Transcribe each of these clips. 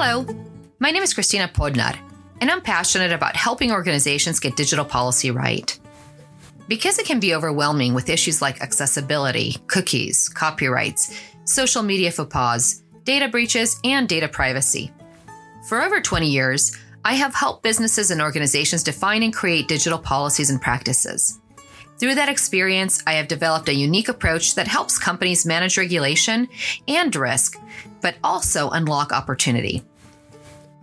Hello, my name is Kristina Podnar, and I'm passionate about helping organizations get digital policy right. Because it can be overwhelming with issues like accessibility, cookies, copyrights, social media faux pas, data breaches, and data privacy. For over 20 years, I have helped businesses and organizations define and create digital policies and practices. Through that experience, I have developed a unique approach that helps companies manage regulation and risk, but also unlock opportunity.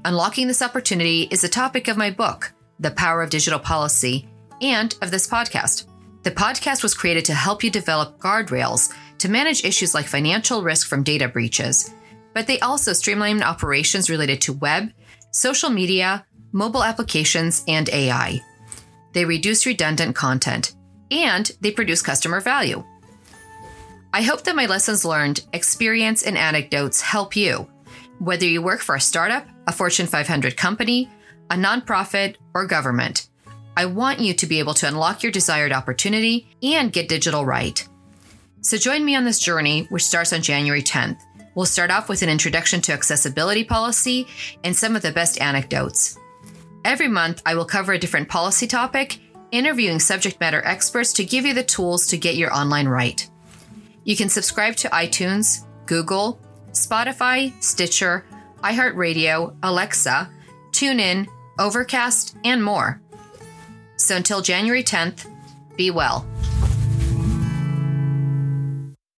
Unlocking this opportunity is the topic of my book, The Power of Digital Policy, and of this podcast. The podcast was created to help you develop guardrails to manage issues like financial risk from data breaches, but they also streamline operations related to web, social media, mobile applications, and AI. They reduce redundant content and they produce customer value. I hope that my lessons learned, experience, and anecdotes help you, whether you work for a startup, a Fortune 500 company, a nonprofit, or government. I want you to be able to unlock your desired opportunity and get digital right. So join me on this journey, which starts on January 10th. We'll start off with an introduction to accessibility policy and some of the best anecdotes. Every month, I will cover a different policy topic interviewing subject matter experts to give you the tools to get your online right. You can subscribe to iTunes, Google, Spotify, Stitcher, iHeartRadio, Alexa, TuneIn, Overcast, and more. So until January 10th, be well.